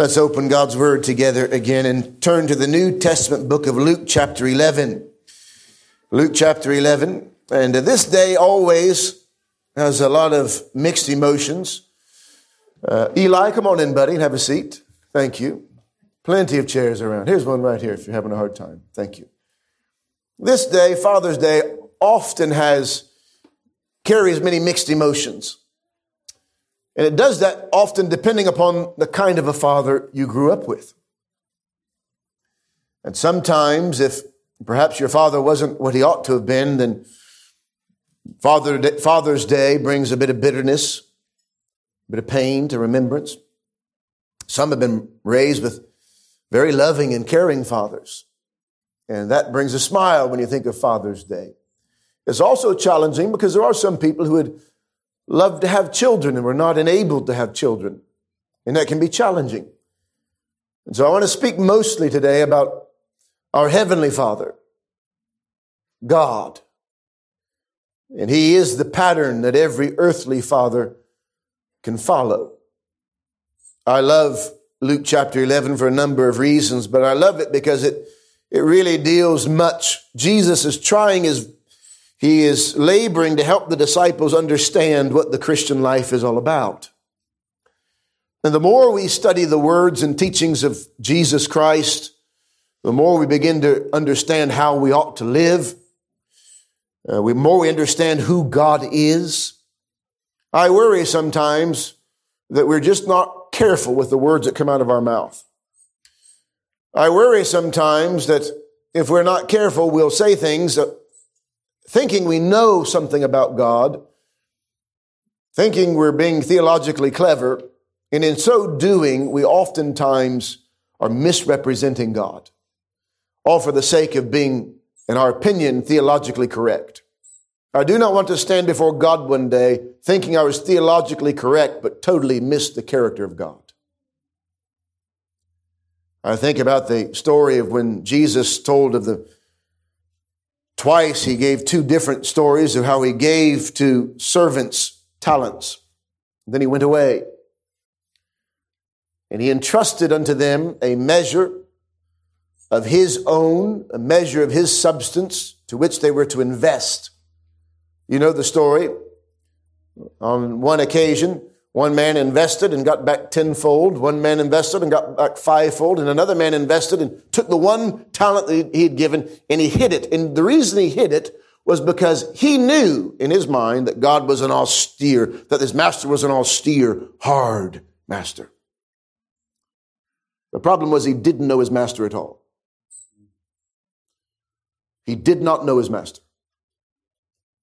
Let's open God's Word together again and turn to the New Testament book of Luke, chapter 11. Luke, chapter 11. And this day always has a lot of mixed emotions. Uh, Eli, come on in, buddy, and have a seat. Thank you. Plenty of chairs around. Here's one right here if you're having a hard time. Thank you. This day, Father's Day, often has carries many mixed emotions. And it does that often depending upon the kind of a father you grew up with. And sometimes, if perhaps your father wasn't what he ought to have been, then Father, Father's Day brings a bit of bitterness, a bit of pain to remembrance. Some have been raised with very loving and caring fathers. And that brings a smile when you think of Father's Day. It's also challenging because there are some people who would love to have children and we're not enabled to have children. And that can be challenging. And so I want to speak mostly today about our Heavenly Father, God. And He is the pattern that every earthly father can follow. I love Luke chapter 11 for a number of reasons, but I love it because it, it really deals much. Jesus is trying his he is laboring to help the disciples understand what the Christian life is all about. And the more we study the words and teachings of Jesus Christ, the more we begin to understand how we ought to live. Uh, the more we understand who God is. I worry sometimes that we're just not careful with the words that come out of our mouth. I worry sometimes that if we're not careful, we'll say things that thinking we know something about God, thinking we're being theologically clever, and in so doing, we oftentimes are misrepresenting God, all for the sake of being, in our opinion, theologically correct. I do not want to stand before God one day thinking I was theologically correct, but totally missed the character of God. I think about the story of when Jesus told of the Twice he gave two different stories of how he gave to servants talents. Then he went away. And he entrusted unto them a measure of his own, a measure of his substance to which they were to invest. You know the story. On one occasion, one man invested and got back tenfold. One man invested and got back fivefold. And another man invested and took the one talent that he had given and he hid it. And the reason he hid it was because he knew in his mind that God was an austere, that his master was an austere, hard master. The problem was he didn't know his master at all. He did not know his master.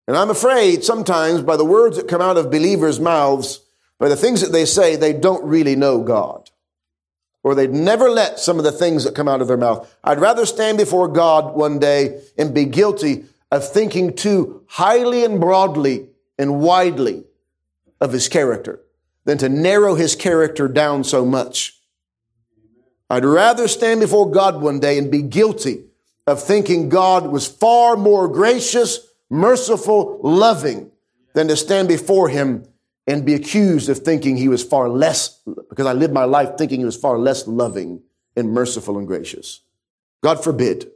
And I'm afraid sometimes by the words that come out of believers' mouths, by the things that they say, they don't really know God. Or they'd never let some of the things that come out of their mouth. I'd rather stand before God one day and be guilty of thinking too highly and broadly and widely of his character than to narrow his character down so much. I'd rather stand before God one day and be guilty of thinking God was far more gracious, merciful, loving than to stand before him and be accused of thinking he was far less, because I lived my life thinking he was far less loving and merciful and gracious. God forbid.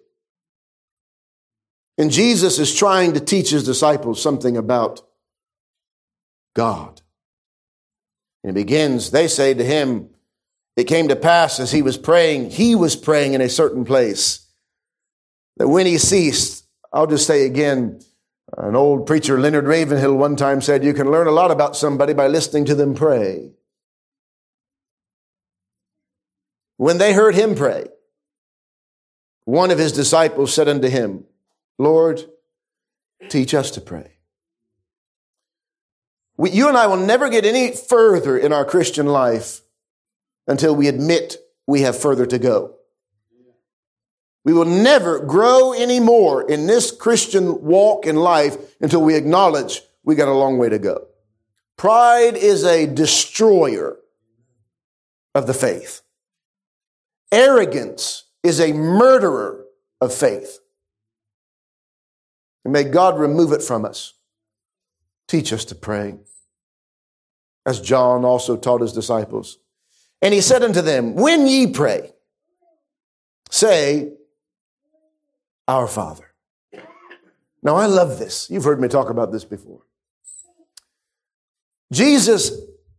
And Jesus is trying to teach his disciples something about God. And it begins, they say to him, it came to pass as he was praying, he was praying in a certain place, that when he ceased, I'll just say again, an old preacher, Leonard Ravenhill, one time said, You can learn a lot about somebody by listening to them pray. When they heard him pray, one of his disciples said unto him, Lord, teach us to pray. We, you and I will never get any further in our Christian life until we admit we have further to go. We will never grow anymore in this Christian walk in life until we acknowledge we got a long way to go. Pride is a destroyer of the faith. Arrogance is a murderer of faith. And may God remove it from us. Teach us to pray. As John also taught his disciples. And he said unto them, When ye pray, say, Our Father. Now I love this. You've heard me talk about this before. Jesus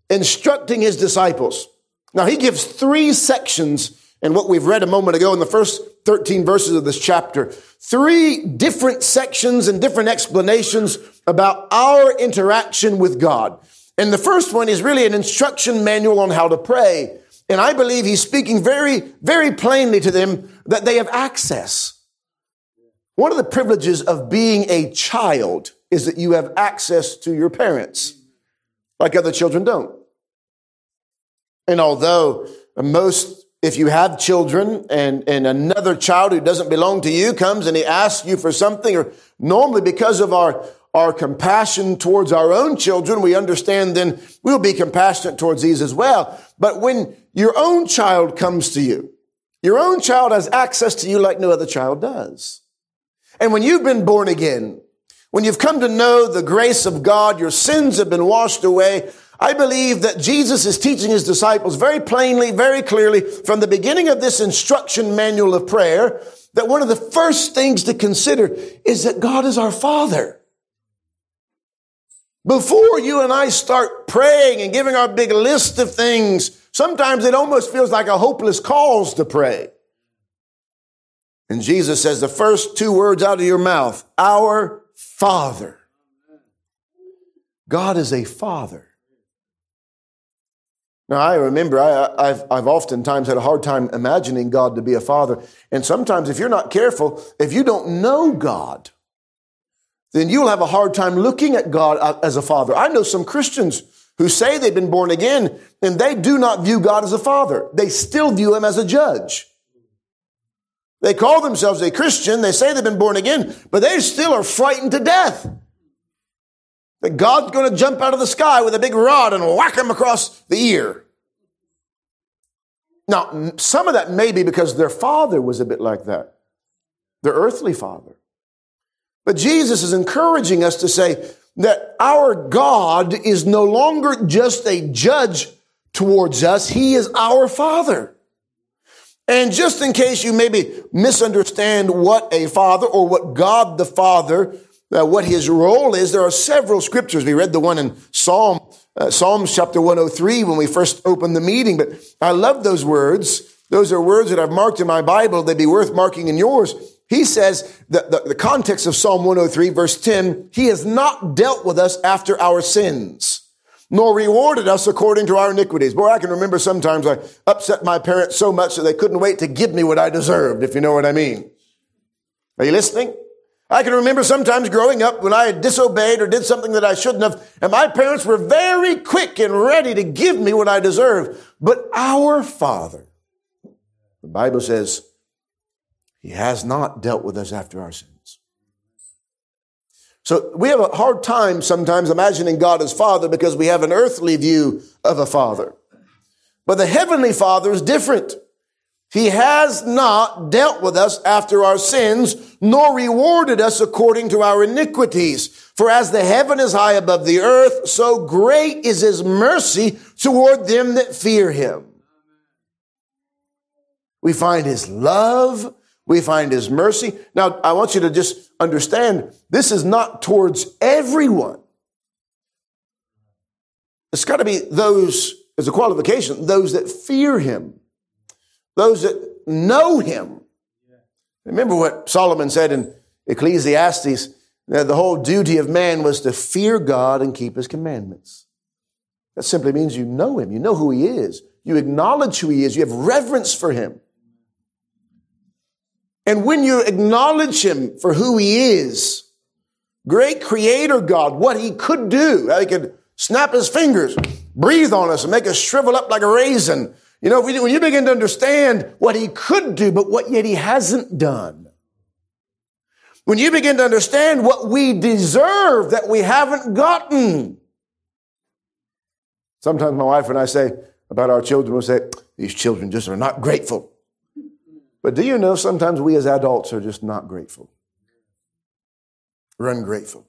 instructing his disciples. Now he gives three sections in what we've read a moment ago in the first 13 verses of this chapter. Three different sections and different explanations about our interaction with God. And the first one is really an instruction manual on how to pray. And I believe he's speaking very, very plainly to them that they have access. One of the privileges of being a child is that you have access to your parents, like other children don't. And although most, if you have children and, and another child who doesn't belong to you comes and he asks you for something, or normally because of our, our compassion towards our own children, we understand then we'll be compassionate towards these as well. But when your own child comes to you, your own child has access to you like no other child does. And when you've been born again, when you've come to know the grace of God, your sins have been washed away. I believe that Jesus is teaching his disciples very plainly, very clearly from the beginning of this instruction manual of prayer that one of the first things to consider is that God is our Father. Before you and I start praying and giving our big list of things, sometimes it almost feels like a hopeless cause to pray. And Jesus says the first two words out of your mouth, our Father. God is a Father. Now, I remember I, have I've oftentimes had a hard time imagining God to be a father. And sometimes, if you're not careful, if you don't know God, then you'll have a hard time looking at God as a father. I know some Christians who say they've been born again and they do not view God as a father. They still view him as a judge. They call themselves a Christian. They say they've been born again, but they still are frightened to death. That God's going to jump out of the sky with a big rod and whack them across the ear. Now, some of that may be because their father was a bit like that, their earthly father. But Jesus is encouraging us to say that our God is no longer just a judge towards us, He is our Father. And just in case you maybe misunderstand what a father or what God the Father, uh, what his role is, there are several scriptures. We read the one in Psalm, uh, Psalms chapter 103 when we first opened the meeting, but I love those words. Those are words that I've marked in my Bible. They'd be worth marking in yours. He says that the, the context of Psalm 103 verse 10, he has not dealt with us after our sins nor rewarded us according to our iniquities. Boy, I can remember sometimes I upset my parents so much that they couldn't wait to give me what I deserved, if you know what I mean. Are you listening? I can remember sometimes growing up when I had disobeyed or did something that I shouldn't have, and my parents were very quick and ready to give me what I deserved. But our Father, the Bible says, He has not dealt with us after our sin. So we have a hard time sometimes imagining God as Father because we have an earthly view of a Father. But the Heavenly Father is different. He has not dealt with us after our sins, nor rewarded us according to our iniquities. For as the heaven is high above the earth, so great is his mercy toward them that fear him. We find his love we find his mercy. Now, I want you to just understand this is not towards everyone. It's got to be those, as a qualification, those that fear him, those that know him. Remember what Solomon said in Ecclesiastes that the whole duty of man was to fear God and keep his commandments. That simply means you know him, you know who he is, you acknowledge who he is, you have reverence for him. And when you acknowledge him for who he is, great creator God, what he could do, how he could snap his fingers, breathe on us and make us shrivel up like a raisin. You know, when you begin to understand what he could do, but what yet he hasn't done. When you begin to understand what we deserve that we haven't gotten. Sometimes my wife and I say about our children, we'll say, these children just are not grateful. But do you know sometimes we as adults are just not grateful? We're ungrateful.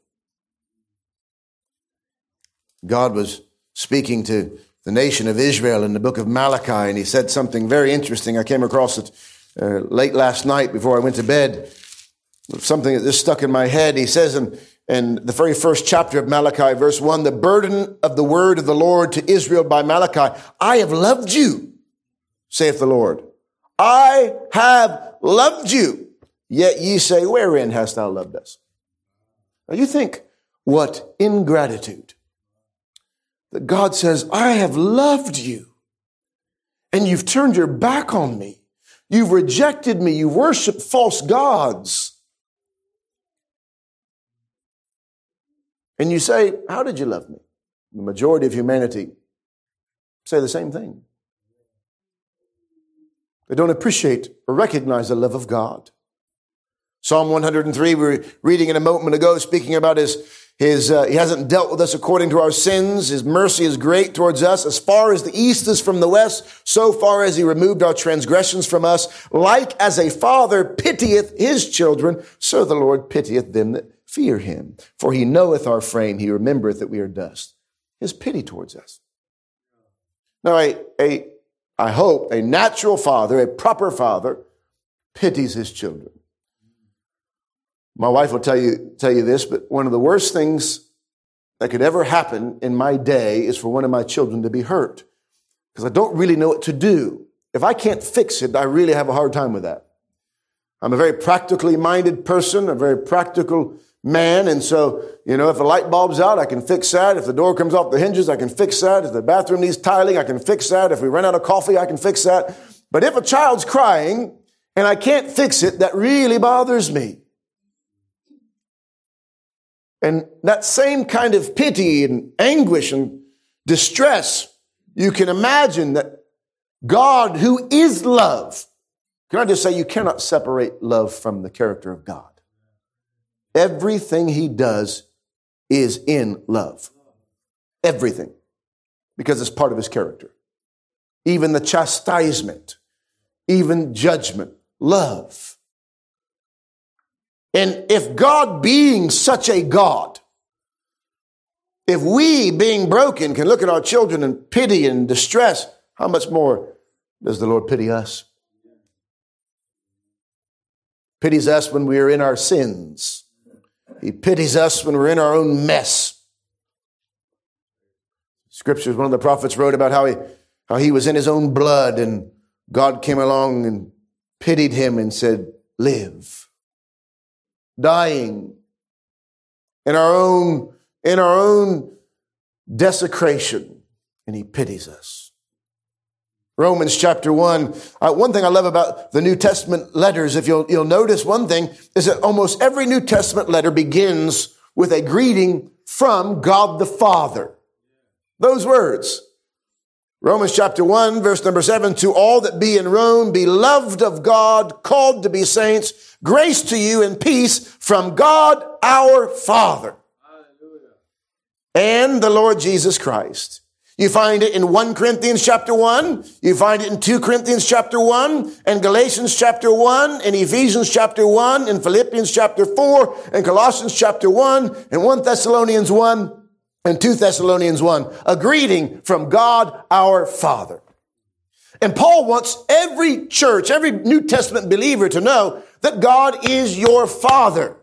God was speaking to the nation of Israel in the book of Malachi, and he said something very interesting. I came across it uh, late last night before I went to bed. Something that just stuck in my head. He says in, in the very first chapter of Malachi, verse 1, the burden of the word of the Lord to Israel by Malachi, I have loved you, saith the Lord. I have loved you. Yet ye say, wherein hast thou loved us? Now you think what ingratitude that God says, I have loved you and you've turned your back on me. You've rejected me. You worship false gods. And you say, How did you love me? The majority of humanity say the same thing. They don't appreciate or recognize the love of God. Psalm 103, we were reading in a moment ago, speaking about his his, uh, he hasn't dealt with us according to our sins. His mercy is great towards us. As far as the east is from the west, so far as he removed our transgressions from us. Like as a father pitieth his children, so the Lord pitieth them that fear him. For he knoweth our frame. He remembereth that we are dust. His pity towards us. Now, a, a, I hope a natural father, a proper father, pities his children. My wife will tell you, tell you this, but one of the worst things that could ever happen in my day is for one of my children to be hurt. Because I don't really know what to do. If I can't fix it, I really have a hard time with that. I'm a very practically minded person, a very practical man. And so, you know, if the light bulb's out, I can fix that. If the door comes off the hinges, I can fix that. If the bathroom needs tiling, I can fix that. If we run out of coffee, I can fix that. But if a child's crying and I can't fix it, that really bothers me. And that same kind of pity and anguish and distress, you can imagine that God, who is love, can I just say you cannot separate love from the character of God? Everything he does is in love. Everything. Because it's part of his character. Even the chastisement, even judgment, love. And if God being such a God, if we being broken can look at our children in pity and distress, how much more does the Lord pity us? Pities us when we are in our sins. He pities us when we're in our own mess. Scriptures, one of the prophets wrote about how he, how he was in his own blood and God came along and pitied him and said, live dying in our own, in our own desecration, and he pities us. Romans chapter 1. Uh, one thing I love about the New Testament letters, if you'll, you'll notice one thing, is that almost every New Testament letter begins with a greeting from God the Father. Those words. Romans chapter 1, verse number 7, to all that be in Rome, beloved of God, called to be saints, grace to you and peace from God our Father Hallelujah. and the Lord Jesus Christ. You find it in 1 Corinthians chapter 1. You find it in 2 Corinthians chapter 1 and Galatians chapter 1 and Ephesians chapter 1 and Philippians chapter 4 and Colossians chapter 1 and 1 Thessalonians 1 and 2 Thessalonians 1, a greeting from God our Father. And Paul wants every church, every New Testament believer to know that God is your Father.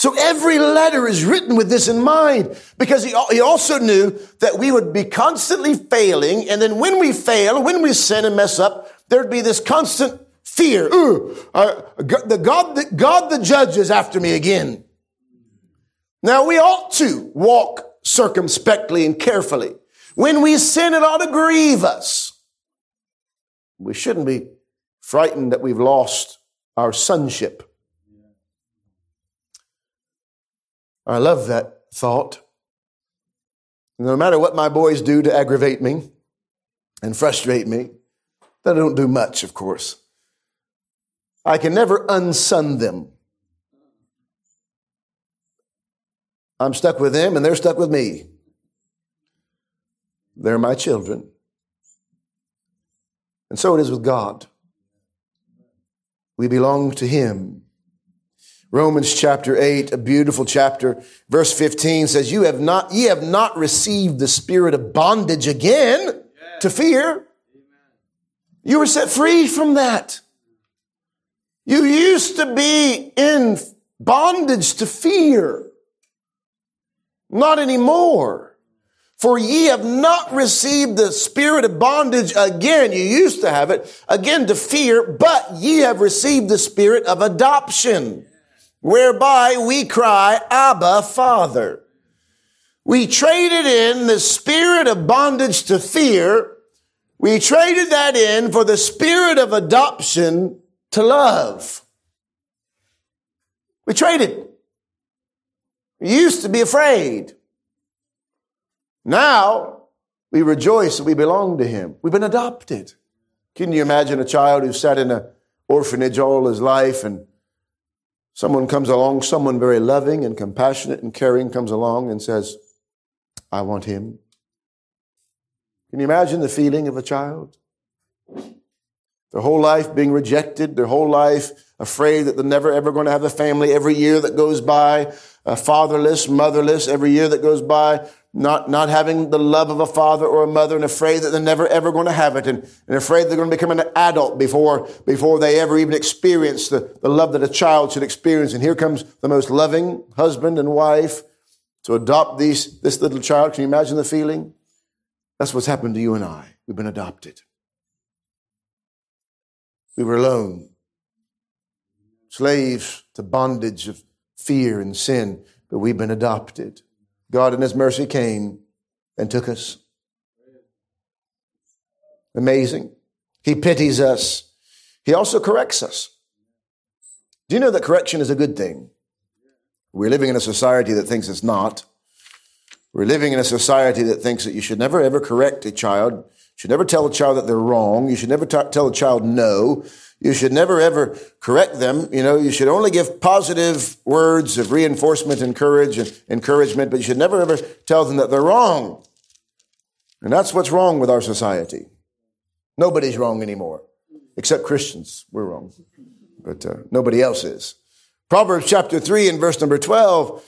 So every letter is written with this in mind because he, he also knew that we would be constantly failing. And then when we fail, when we sin and mess up, there'd be this constant fear. Ooh, uh, the God, the God the judge is after me again. Now we ought to walk circumspectly and carefully. When we sin, it ought to grieve us. We shouldn't be frightened that we've lost our sonship. I love that thought. No matter what my boys do to aggravate me and frustrate me, they don't do much, of course. I can never unsun them. I'm stuck with them and they're stuck with me. They're my children. And so it is with God. We belong to Him. Romans chapter 8, a beautiful chapter, verse 15 says, You have not, ye have not received the spirit of bondage again to fear. You were set free from that. You used to be in bondage to fear. Not anymore. For ye have not received the spirit of bondage again. You used to have it again to fear, but ye have received the spirit of adoption whereby we cry, Abba, Father. We traded in the spirit of bondage to fear. We traded that in for the spirit of adoption to love. We traded. We used to be afraid. Now we rejoice that we belong to Him. We've been adopted. Can you imagine a child who sat in an orphanage all his life and Someone comes along, someone very loving and compassionate and caring comes along and says, I want him. Can you imagine the feeling of a child? Their whole life being rejected, their whole life afraid that they're never ever going to have a family every year that goes by, uh, fatherless, motherless, every year that goes by, not, not having the love of a father or a mother and afraid that they're never ever going to have it and, and afraid they're going to become an adult before, before they ever even experience the, the love that a child should experience. And here comes the most loving husband and wife to adopt these, this little child. Can you imagine the feeling? That's what's happened to you and I. We've been adopted. We were alone, slaves to bondage of fear and sin, but we've been adopted. God in His mercy came and took us. Amazing. He pities us. He also corrects us. Do you know that correction is a good thing? We're living in a society that thinks it's not. We're living in a society that thinks that you should never ever correct a child. You should never tell a child that they're wrong. You should never t- tell a child no. You should never ever correct them. You know, you should only give positive words of reinforcement and courage and encouragement, but you should never ever tell them that they're wrong. And that's what's wrong with our society. Nobody's wrong anymore, except Christians. We're wrong, but uh, nobody else is. Proverbs chapter 3 and verse number 12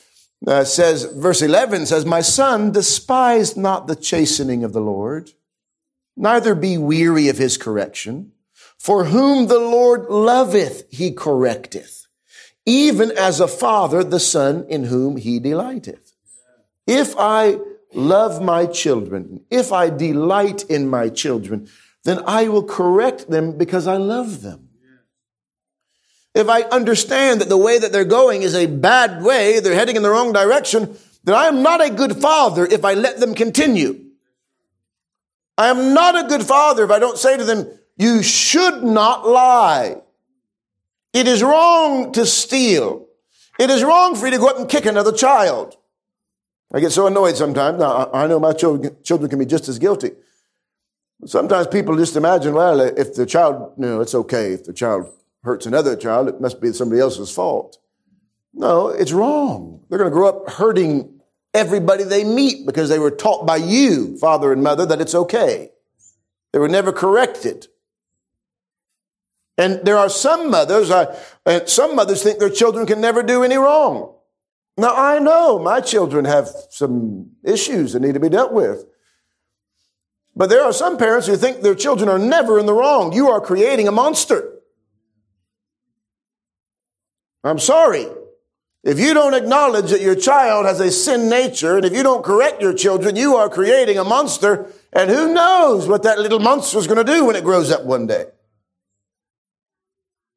uh, says, verse 11 says, My son, despise not the chastening of the Lord, neither be weary of his correction. For whom the Lord loveth, he correcteth, even as a father the son in whom he delighteth. If I love my children, if I delight in my children, then I will correct them because I love them. If I understand that the way that they're going is a bad way, they're heading in the wrong direction, then I am not a good father if I let them continue. I am not a good father if I don't say to them, you should not lie. It is wrong to steal. It is wrong for you to go up and kick another child. I get so annoyed sometimes. Now, I know my children, children can be just as guilty. Sometimes people just imagine, well, if the child, you know, it's okay. If the child hurts another child, it must be somebody else's fault. No, it's wrong. They're going to grow up hurting everybody they meet because they were taught by you, father and mother, that it's okay. They were never corrected. And there are some mothers, uh, some mothers think their children can never do any wrong. Now I know my children have some issues that need to be dealt with. But there are some parents who think their children are never in the wrong. You are creating a monster. I'm sorry. If you don't acknowledge that your child has a sin nature, and if you don't correct your children, you are creating a monster, and who knows what that little monster is going to do when it grows up one day.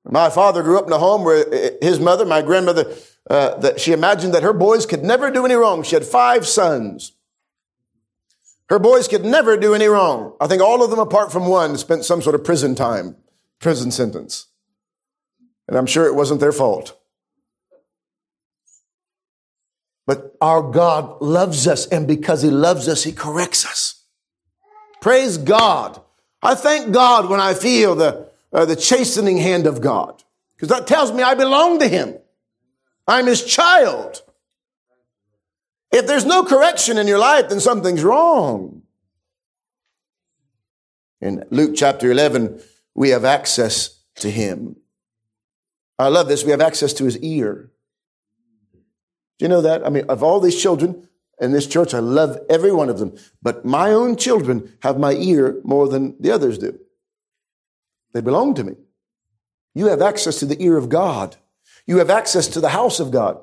My father grew up in a home where his mother, my grandmother, uh, that she imagined that her boys could never do any wrong. She had five sons. Her boys could never do any wrong. I think all of them, apart from one, spent some sort of prison time, prison sentence. And I'm sure it wasn't their fault. But our God loves us, and because He loves us, He corrects us. Praise God. I thank God when I feel the uh, the chastening hand of God. Because that tells me I belong to Him. I'm His child. If there's no correction in your life, then something's wrong. In Luke chapter 11, we have access to Him. I love this. We have access to His ear. Do you know that? I mean, of all these children in this church, I love every one of them. But my own children have my ear more than the others do. They belong to me. You have access to the ear of God. You have access to the house of God.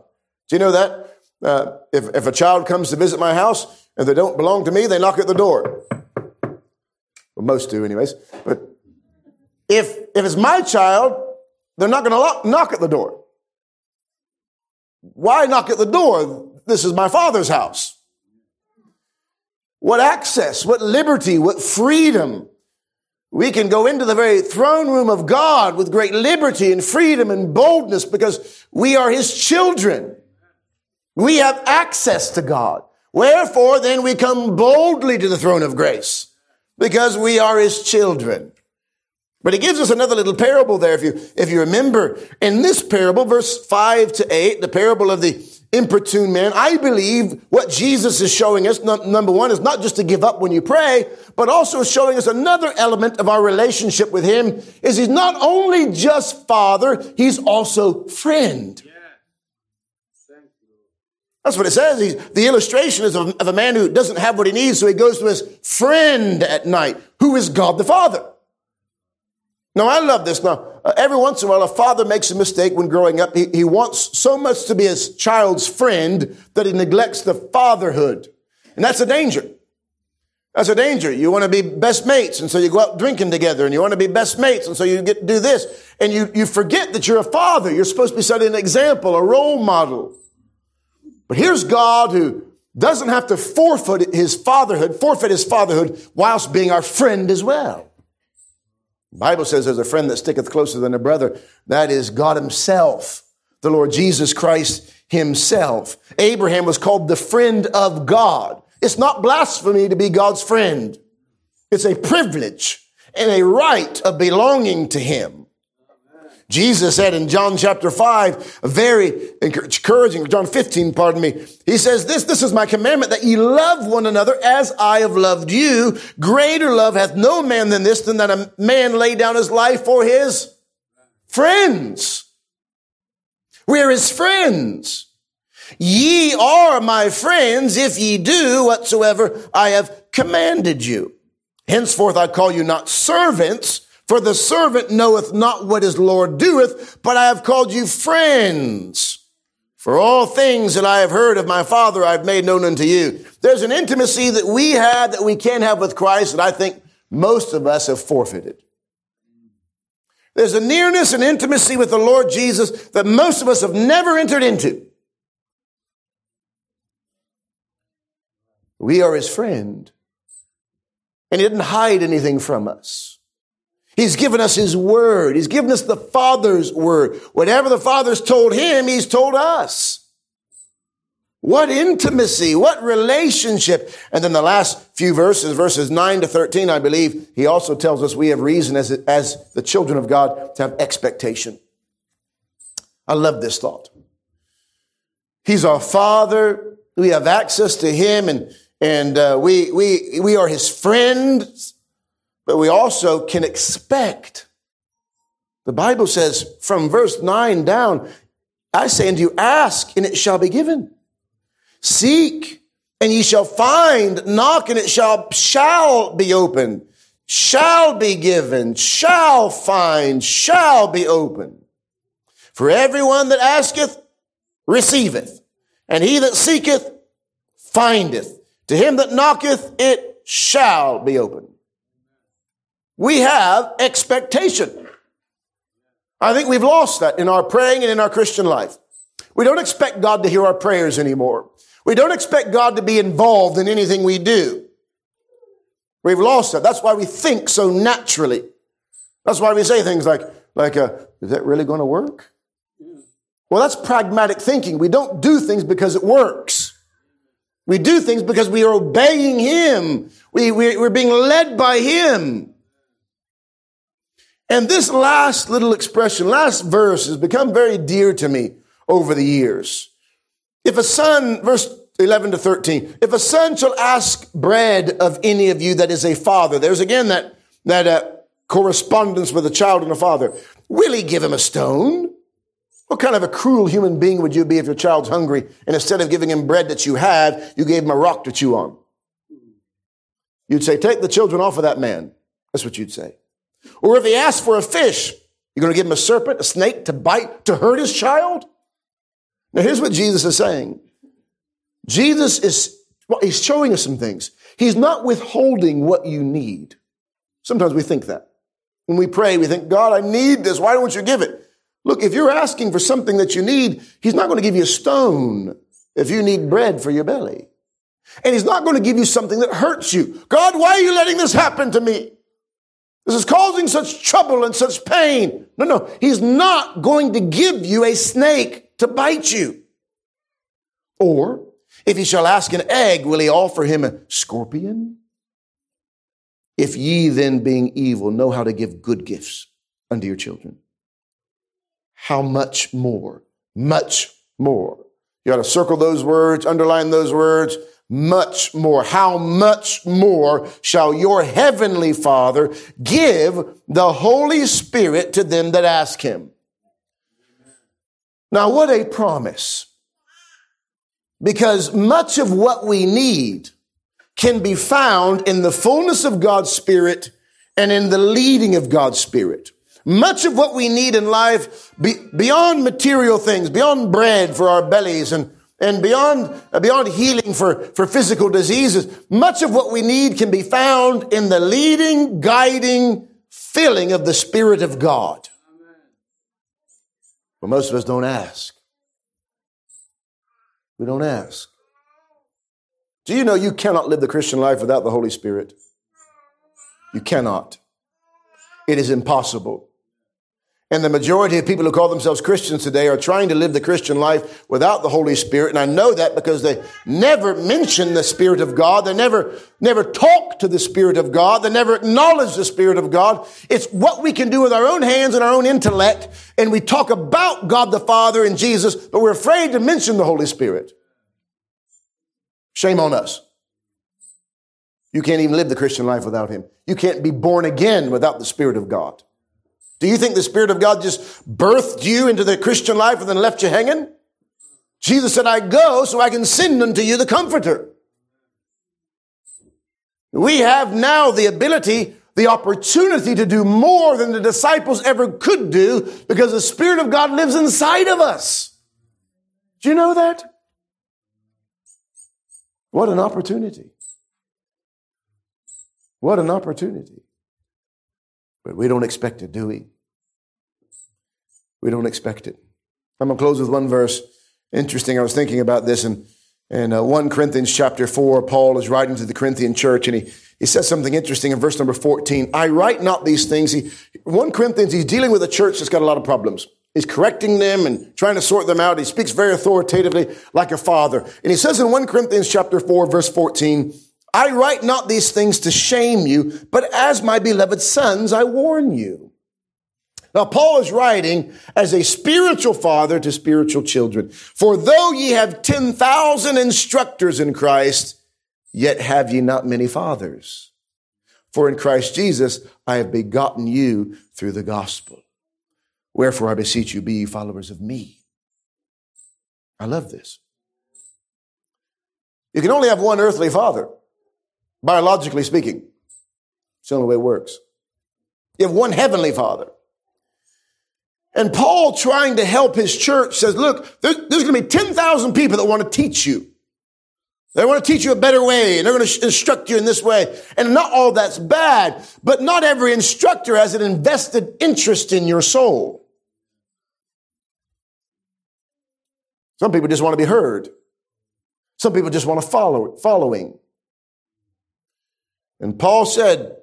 Do you know that? Uh, if, if a child comes to visit my house and they don't belong to me, they knock at the door. Well, most do, anyways. But if, if it's my child, they're not going to knock at the door. Why knock at the door? This is my father's house. What access, what liberty, what freedom. We can go into the very throne room of God with great liberty and freedom and boldness because we are his children. We have access to God. Wherefore then we come boldly to the throne of grace because we are his children. But he gives us another little parable there. If you, if you remember in this parable, verse five to eight, the parable of the importune man, I believe what Jesus is showing us, number one, is not just to give up when you pray, but also showing us another element of our relationship with him is he's not only just father, he's also friend. That's what it says. He's, the illustration is of, of a man who doesn't have what he needs, so he goes to his friend at night, who is God the Father. Now, I love this. Now, uh, every once in a while, a father makes a mistake when growing up. He, he wants so much to be his child's friend that he neglects the fatherhood. And that's a danger. That's a danger. You want to be best mates, and so you go out drinking together, and you want to be best mates, and so you get to do this, and you, you forget that you're a father. You're supposed to be setting an example, a role model. But here's God who doesn't have to forfeit his fatherhood, forfeit his fatherhood, whilst being our friend as well. Bible says there's a friend that sticketh closer than a brother. That is God himself, the Lord Jesus Christ himself. Abraham was called the friend of God. It's not blasphemy to be God's friend. It's a privilege and a right of belonging to him. Jesus said in John chapter 5, very encouraging, John 15, pardon me. He says, this, this is my commandment that ye love one another as I have loved you. Greater love hath no man than this, than that a man lay down his life for his friends. We're his friends. Ye are my friends if ye do whatsoever I have commanded you. Henceforth I call you not servants, for the servant knoweth not what his Lord doeth, but I have called you friends. For all things that I have heard of my Father, I have made known unto you. There's an intimacy that we have that we can have with Christ that I think most of us have forfeited. There's a nearness and intimacy with the Lord Jesus that most of us have never entered into. We are his friend. And he didn't hide anything from us. He's given us his word. He's given us the Father's word. Whatever the Father's told him, he's told us. What intimacy, what relationship. And then the last few verses, verses 9 to 13, I believe, he also tells us we have reason as, as the children of God to have expectation. I love this thought. He's our Father. We have access to him and, and uh, we, we, we are his friends. But we also can expect. The Bible says from verse 9 down, I say unto you, ask and it shall be given. Seek and ye shall find. Knock and it shall, shall be opened. Shall be given. Shall find. Shall be opened. For everyone that asketh, receiveth. And he that seeketh, findeth. To him that knocketh, it shall be opened we have expectation. I think we've lost that in our praying and in our Christian life. We don't expect God to hear our prayers anymore. We don't expect God to be involved in anything we do. We've lost that. That's why we think so naturally. That's why we say things like, like, uh, is that really going to work? Well, that's pragmatic thinking. We don't do things because it works. We do things because we are obeying Him. We, we, we're being led by Him. And this last little expression, last verse has become very dear to me over the years. If a son, verse 11 to 13, if a son shall ask bread of any of you that is a father, there's again that, that uh, correspondence with a child and a father. Will he give him a stone? What kind of a cruel human being would you be if your child's hungry and instead of giving him bread that you had, you gave him a rock to chew on? You'd say, take the children off of that man. That's what you'd say. Or if he asks for a fish, you're going to give him a serpent, a snake to bite, to hurt his child? Now here's what Jesus is saying. Jesus is, well, he's showing us some things. He's not withholding what you need. Sometimes we think that. When we pray, we think, God, I need this. Why don't you give it? Look, if you're asking for something that you need, he's not going to give you a stone if you need bread for your belly. And he's not going to give you something that hurts you. God, why are you letting this happen to me? This is causing such trouble and such pain. No, no, he's not going to give you a snake to bite you. Or if he shall ask an egg, will he offer him a scorpion? If ye then being evil know how to give good gifts unto your children, how much more? Much more. You ought to circle those words, underline those words. Much more. How much more shall your heavenly Father give the Holy Spirit to them that ask him? Now, what a promise. Because much of what we need can be found in the fullness of God's Spirit and in the leading of God's Spirit. Much of what we need in life, be, beyond material things, beyond bread for our bellies and, and beyond, beyond healing for, for physical diseases, much of what we need can be found in the leading, guiding, filling of the Spirit of God. But most of us don't ask. We don't ask. Do you know you cannot live the Christian life without the Holy Spirit? You cannot. It is impossible. And the majority of people who call themselves Christians today are trying to live the Christian life without the Holy Spirit. And I know that because they never mention the Spirit of God. They never, never talk to the Spirit of God. They never acknowledge the Spirit of God. It's what we can do with our own hands and our own intellect. And we talk about God the Father and Jesus, but we're afraid to mention the Holy Spirit. Shame on us. You can't even live the Christian life without Him. You can't be born again without the Spirit of God. Do you think the Spirit of God just birthed you into the Christian life and then left you hanging? Jesus said, I go so I can send unto you the Comforter. We have now the ability, the opportunity to do more than the disciples ever could do because the Spirit of God lives inside of us. Do you know that? What an opportunity. What an opportunity. But we don't expect it, do we? We don't expect it. I'm going to close with one verse. Interesting. I was thinking about this in, in uh, 1 Corinthians chapter 4. Paul is writing to the Corinthian church and he, he says something interesting in verse number 14. I write not these things. He, 1 Corinthians, he's dealing with a church that's got a lot of problems. He's correcting them and trying to sort them out. He speaks very authoritatively like a father. And he says in 1 Corinthians chapter 4 verse 14, I write not these things to shame you, but as my beloved sons, I warn you. Now, Paul is writing as a spiritual father to spiritual children. For though ye have 10,000 instructors in Christ, yet have ye not many fathers. For in Christ Jesus, I have begotten you through the gospel. Wherefore I beseech you, be ye followers of me. I love this. You can only have one earthly father, biologically speaking. It's the only way it works. You have one heavenly father. And Paul, trying to help his church, says, look, there's, there's going to be 10,000 people that want to teach you. They want to teach you a better way and they're going to instruct you in this way. And not all that's bad, but not every instructor has an invested interest in your soul. Some people just want to be heard. Some people just want to follow, following. And Paul said,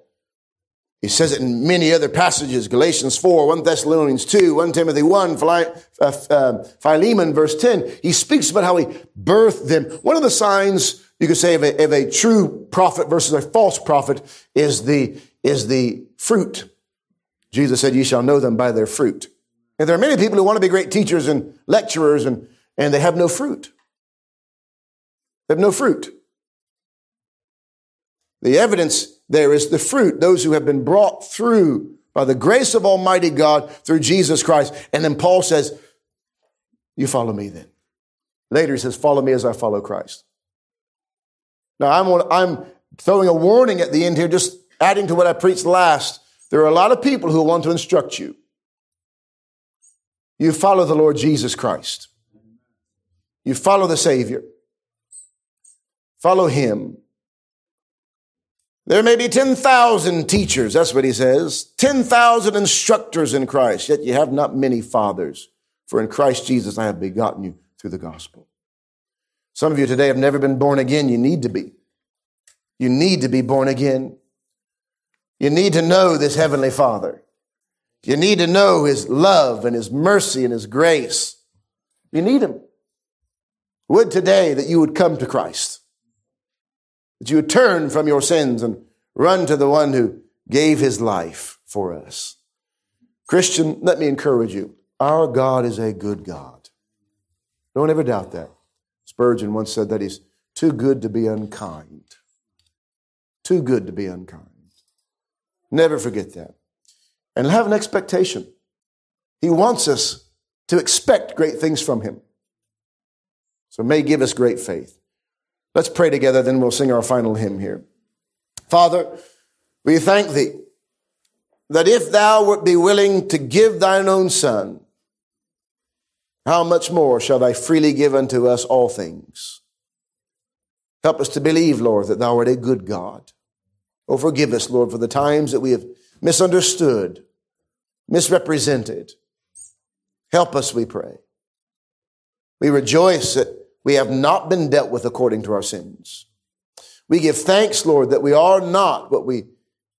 he says it in many other passages, Galatians 4, 1 Thessalonians 2, 1 Timothy 1, uh, uh, Philemon verse 10. He speaks about how he birthed them. One of the signs you could say of a, of a true prophet versus a false prophet is the, is the fruit. Jesus said, you shall know them by their fruit. And there are many people who want to be great teachers and lecturers and, and they have no fruit. They have no fruit. The evidence there is the fruit, those who have been brought through by the grace of Almighty God through Jesus Christ. And then Paul says, You follow me then. Later he says, Follow me as I follow Christ. Now I'm, I'm throwing a warning at the end here, just adding to what I preached last. There are a lot of people who want to instruct you. You follow the Lord Jesus Christ. You follow the Savior. Follow Him. There may be 10,000 teachers, that's what he says, 10,000 instructors in Christ, yet you have not many fathers. For in Christ Jesus I have begotten you through the gospel. Some of you today have never been born again. You need to be. You need to be born again. You need to know this Heavenly Father. You need to know His love and His mercy and His grace. You need Him. Would today that you would come to Christ, that you would turn from your sins and run to the one who gave His life for us. Christian, let me encourage you. Our God is a good God. Don't ever doubt that. Spurgeon once said that he's too good to be unkind. Too good to be unkind. Never forget that. And have an expectation. He wants us to expect great things from him. So may give us great faith. Let's pray together, then we'll sing our final hymn here. Father, we thank thee that if thou wert be willing to give thine own son, how much more shall thy freely give unto us all things? Help us to believe, Lord, that thou art a good God. Oh, forgive us, Lord, for the times that we have misunderstood, misrepresented. Help us, we pray. We rejoice that we have not been dealt with according to our sins. We give thanks, Lord, that we are not what we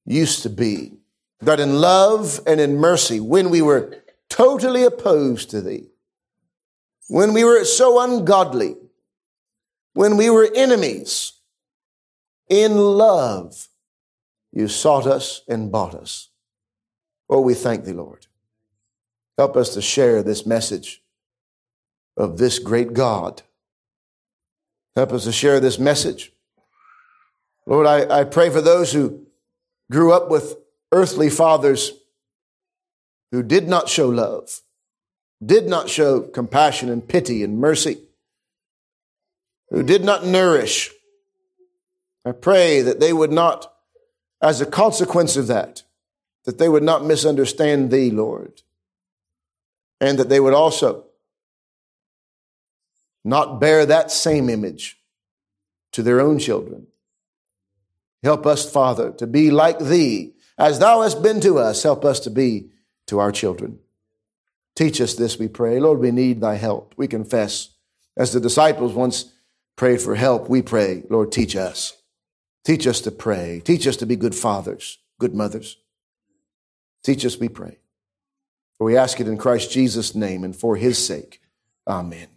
used to be. That in love and in mercy, when we were totally opposed to thee, when we were so ungodly, when we were enemies, in love, you sought us and bought us. Oh, we thank thee, Lord. Help us to share this message of this great God. Help us to share this message. Lord, I, I pray for those who grew up with earthly fathers who did not show love did not show compassion and pity and mercy, who did not nourish. I pray that they would not, as a consequence of that, that they would not misunderstand thee, Lord, and that they would also not bear that same image to their own children. Help us, Father, to be like thee. As thou hast been to us, help us to be to our children. Teach us this, we pray. Lord, we need thy help. We confess. As the disciples once prayed for help, we pray, Lord, teach us. Teach us to pray. Teach us to be good fathers, good mothers. Teach us, we pray. For we ask it in Christ Jesus' name and for his sake. Amen.